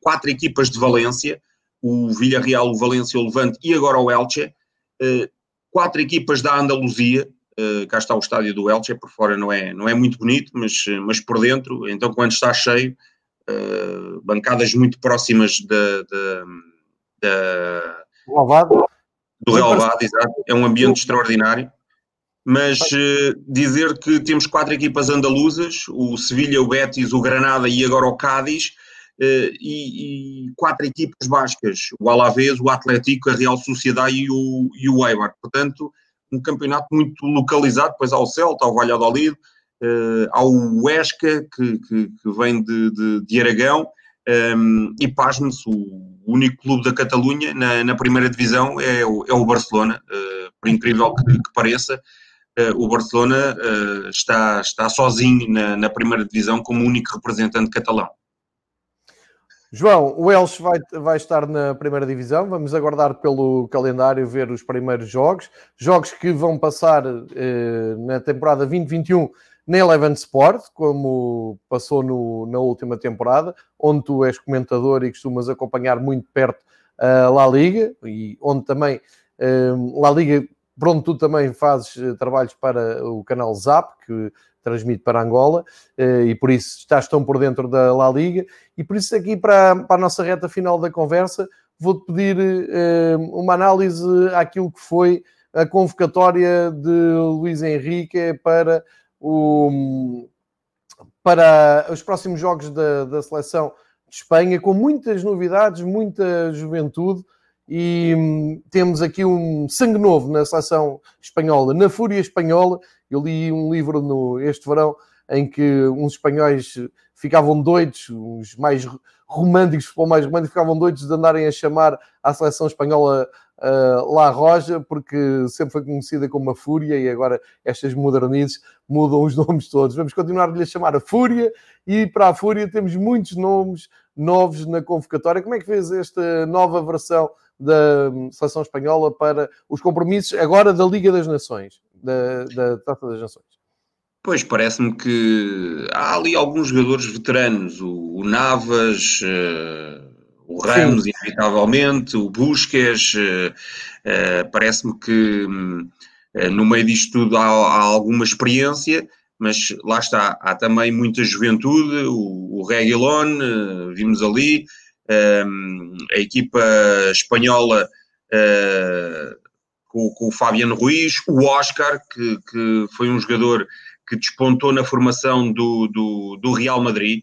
quatro equipas de Valência, o Villarreal, o Valência, o Levante e agora o Elche. Uh, quatro equipas da Andaluzia, uh, cá está o estádio do Elche, por fora não é, não é muito bonito, mas, mas por dentro, então quando está cheio, bancadas muito próximas da... da, da do relevado, exato. É um ambiente extraordinário. Mas uh, dizer que temos quatro equipas andaluzas, o Sevilha, o Betis, o Granada e agora o Cádiz, uh, e, e, quatro equipas bascas, o Alavés, o Atlético, a Real Sociedade e o, e o Eibar. Portanto, um campeonato muito localizado, depois há o Celta, ao Valladolid, uh, ao Huesca, que, que, que vem de, de, de Aragão, um, e pasme-se, o único clube da Catalunha na, na primeira divisão é o, é o Barcelona, uh, por incrível que, que pareça, uh, o Barcelona uh, está, está sozinho na, na primeira divisão como único representante catalão. João, o Elche vai, vai estar na primeira divisão. Vamos aguardar pelo calendário ver os primeiros jogos. Jogos que vão passar eh, na temporada 2021 na Eleven Sport, como passou no, na última temporada, onde tu és comentador e costumas acompanhar muito perto a La Liga, e onde também eh, La Liga, pronto, tu também fazes eh, trabalhos para o canal Zap, que transmite para Angola, eh, e por isso estás tão por dentro da La Liga, e por isso aqui para, para a nossa reta final da conversa, vou-te pedir eh, uma análise àquilo que foi a convocatória de Luís Henrique para, o, para os próximos jogos da, da seleção de Espanha, com muitas novidades, muita juventude, e hum, temos aqui um sangue novo na seleção espanhola, na Fúria Espanhola. Eu li um livro no, este verão em que uns espanhóis ficavam doidos, os mais românticos, futebol mais romântico, ficavam doidos de andarem a chamar a seleção espanhola uh, La Roja, porque sempre foi conhecida como a Fúria e agora estas modernizes mudam os nomes todos. Vamos continuar-lhe a chamar a Fúria e para a Fúria temos muitos nomes novos na convocatória. Como é que fez esta nova versão da seleção espanhola para os compromissos agora da Liga das Nações, da, da Taça das Nações? Pois, parece-me que há ali alguns jogadores veteranos, o, o Navas, uh, o Ramos, Sim. inevitavelmente, o Busquets, uh, uh, parece-me que no meio disto tudo há, há, alguma experiência, mas lá está, há também muita juventude, o, o Reguilon, vimos ali, a equipa espanhola com, com, o Fabiano Ruiz, o Oscar, que, que foi um jogador que despontou na formação do, do, do Real Madrid,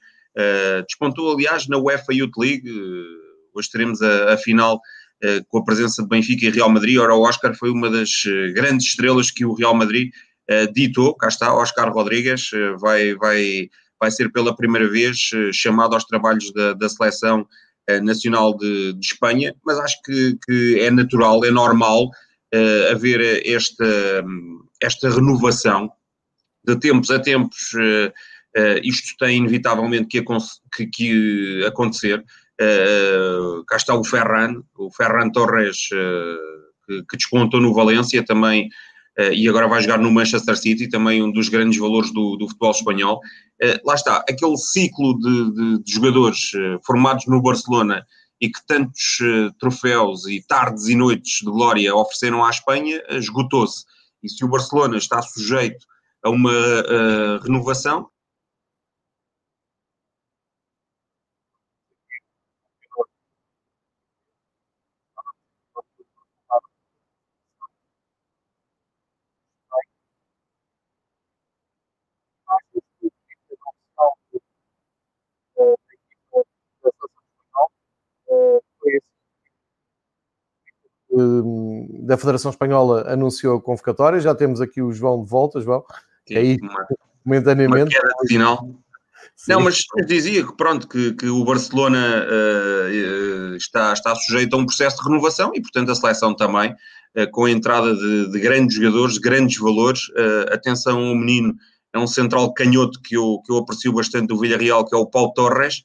despontou, aliás, na UEFA Youth League. Uh, hoje teremos a, a final uh, com a presença de Benfica e Real Madrid. Ora, o Oscar foi uma das grandes estrelas que o Real Madrid ditou. Cá está, Oscar Rodrigues vai, vai, vai ser pela primeira vez chamado aos trabalhos da, da seleção nacional de, de, Espanha, mas acho que, que é natural, é normal haver esta, esta renovação de tempos a tempos, uh, uh, isto tem inevitavelmente que, que, que acontecer. Uh, cá está o Ferran, o Ferran Torres, que, que, despontou no Valência também, e agora vai jogar no Manchester City, também um dos grandes valores do, do futebol espanhol. lá está, aquele ciclo de, de, de jogadores formados no Barcelona e que tantos troféus e tardes e noites de glória ofereceram à Espanha, esgotou-se. E se o Barcelona está sujeito a uma uh, renovação. Da Federação Espanhola anunciou a convocatória. Já temos aqui o João de volta, João. Sim, aí, uma, momentaneamente. Uma final. Não, mas dizia que pronto, que, que o Barcelona uh, está, está sujeito a um processo de renovação e, portanto, a seleção também, uh, com a entrada de, de, grandes jogadores, de grandes valores. Uh, atenção ao menino, é um central canhoto que eu, que eu aprecio bastante do Villarreal, que é o Paulo Torres,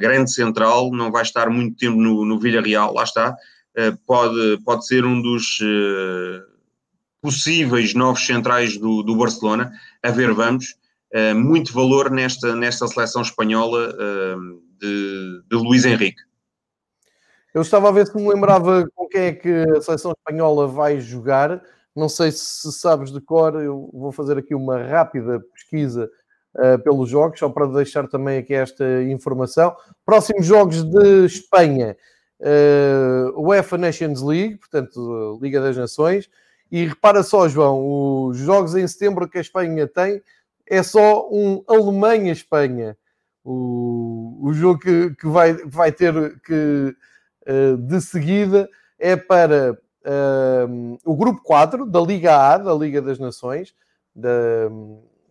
grande central, não vai estar muito tempo no, no Villarreal, lá está. Pode, pode ser um dos possíveis novos centrais do, do Barcelona. A ver, vamos. Uh, muito valor nesta, nesta seleção espanhola de, de Luís Henrique. Eu estava a ver se me lembrava com quem é que a seleção espanhola vai jogar. Não sei se sabes de cor, eu vou fazer aqui uma rápida pesquisa uh, pelos jogos, só para deixar também aqui esta informação. Próximos jogos de Espanha, uh, UEFA Nations League, portanto, Liga das Nações. E repara só, João, os jogos em setembro que a Espanha tem é só um Alemanha-Espanha. O, o jogo que, que vai, vai ter que uh, de seguida é para uh, o grupo 4 da Liga A, da Liga das Nações, da,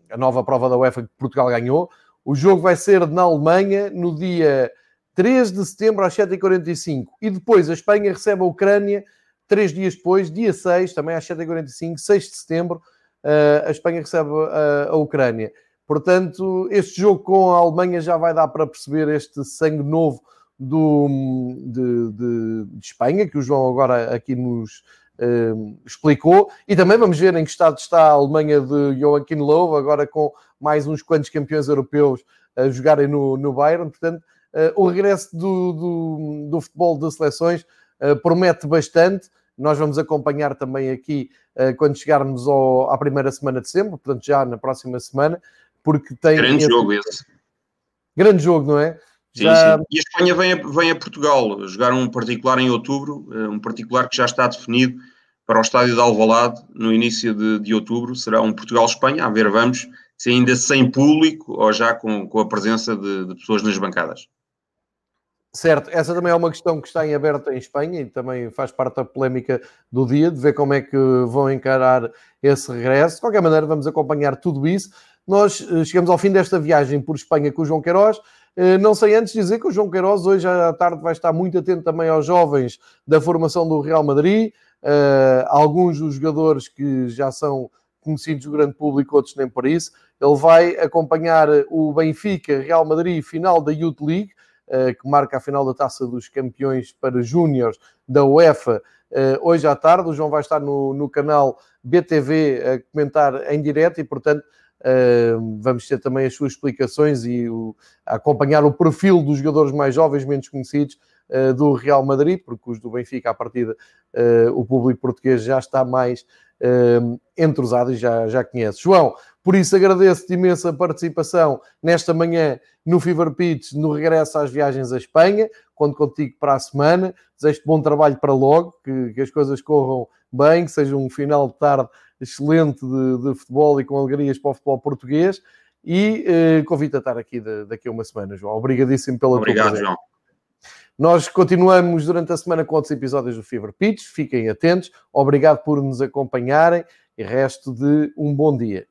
a nova prova da UEFA que Portugal ganhou. O jogo vai ser na Alemanha no dia 3 de setembro às 7h45 e depois a Espanha recebe a Ucrânia Três dias depois, dia 6, também às 7h45, 6 de setembro, eh, a Espanha recebe a, a Ucrânia. Portanto, este jogo com a Alemanha já vai dar para perceber este sangue novo do, de, de, de, Espanha, que o João agora aqui nos uh, explicou, e também vamos ver em que estado está a Alemanha de Joachim Löw, agora com mais uns quantos campeões europeus a jogarem no, no Bayern, portanto, o regresso do, do, do, futebol de seleções uh, promete bastante, nós vamos acompanhar também aqui quando chegarmos ao, à primeira semana de setembro, portanto já na próxima semana, porque tem... Grande esse... jogo esse. Grande jogo, não é? Sim, já... sim. E a Espanha vem a, vem a Portugal jogar um particular em outubro, eh, um particular que já está definido para o estádio de Alvalade no início de, de outubro. Será um Portugal-Espanha, a ver, vamos, se ainda sem público ou já com, com a presença de, de, pessoas nas bancadas. Certo, essa também é uma questão que está em aberto em Espanha e também faz parte da polémica do dia, de ver como é que vão encarar esse regresso. De qualquer maneira, vamos acompanhar tudo isso. Nós eh, chegamos ao fim desta viagem por Espanha com o João Queiroz. Eh, não sei antes dizer que o João Queiroz hoje à tarde vai estar muito atento também aos jovens da formação do Real Madrid. Uh, alguns dos jogadores que já são conhecidos do grande público, outros nem por isso. Ele vai acompanhar o Benfica Real Madrid final da Youth League, que marca a final da Taça dos Campeões para Júniores da UEFA. Uh, hoje à tarde, o João vai estar no, no canal BTV a comentar em direto e, portanto, Uh, vamos ter também as suas explicações e o, acompanhar o perfil dos jogadores mais jovens, menos conhecidos, do Real Madrid, porque os do Benfica, à partida, o público português já está mais entrosado e já, já conhece. João, por isso agradeço-te imensa participação nesta manhã no Fever Pitch, no regresso às viagens à Espanha. Conto contigo para a semana. Desejo-te bom trabalho para logo, que, que as coisas corram bem, que seja um final de tarde excelente de, de futebol e com alegrias para o futebol português. E eh, convido a estar aqui de, daqui a uma semana, João. Obrigadíssimo pela Obrigado, tua João. Nós continuamos durante a semana com outros episódios do Fever Pitch. Fiquem atentos. Obrigado por nos acompanharem e resto de um bom dia.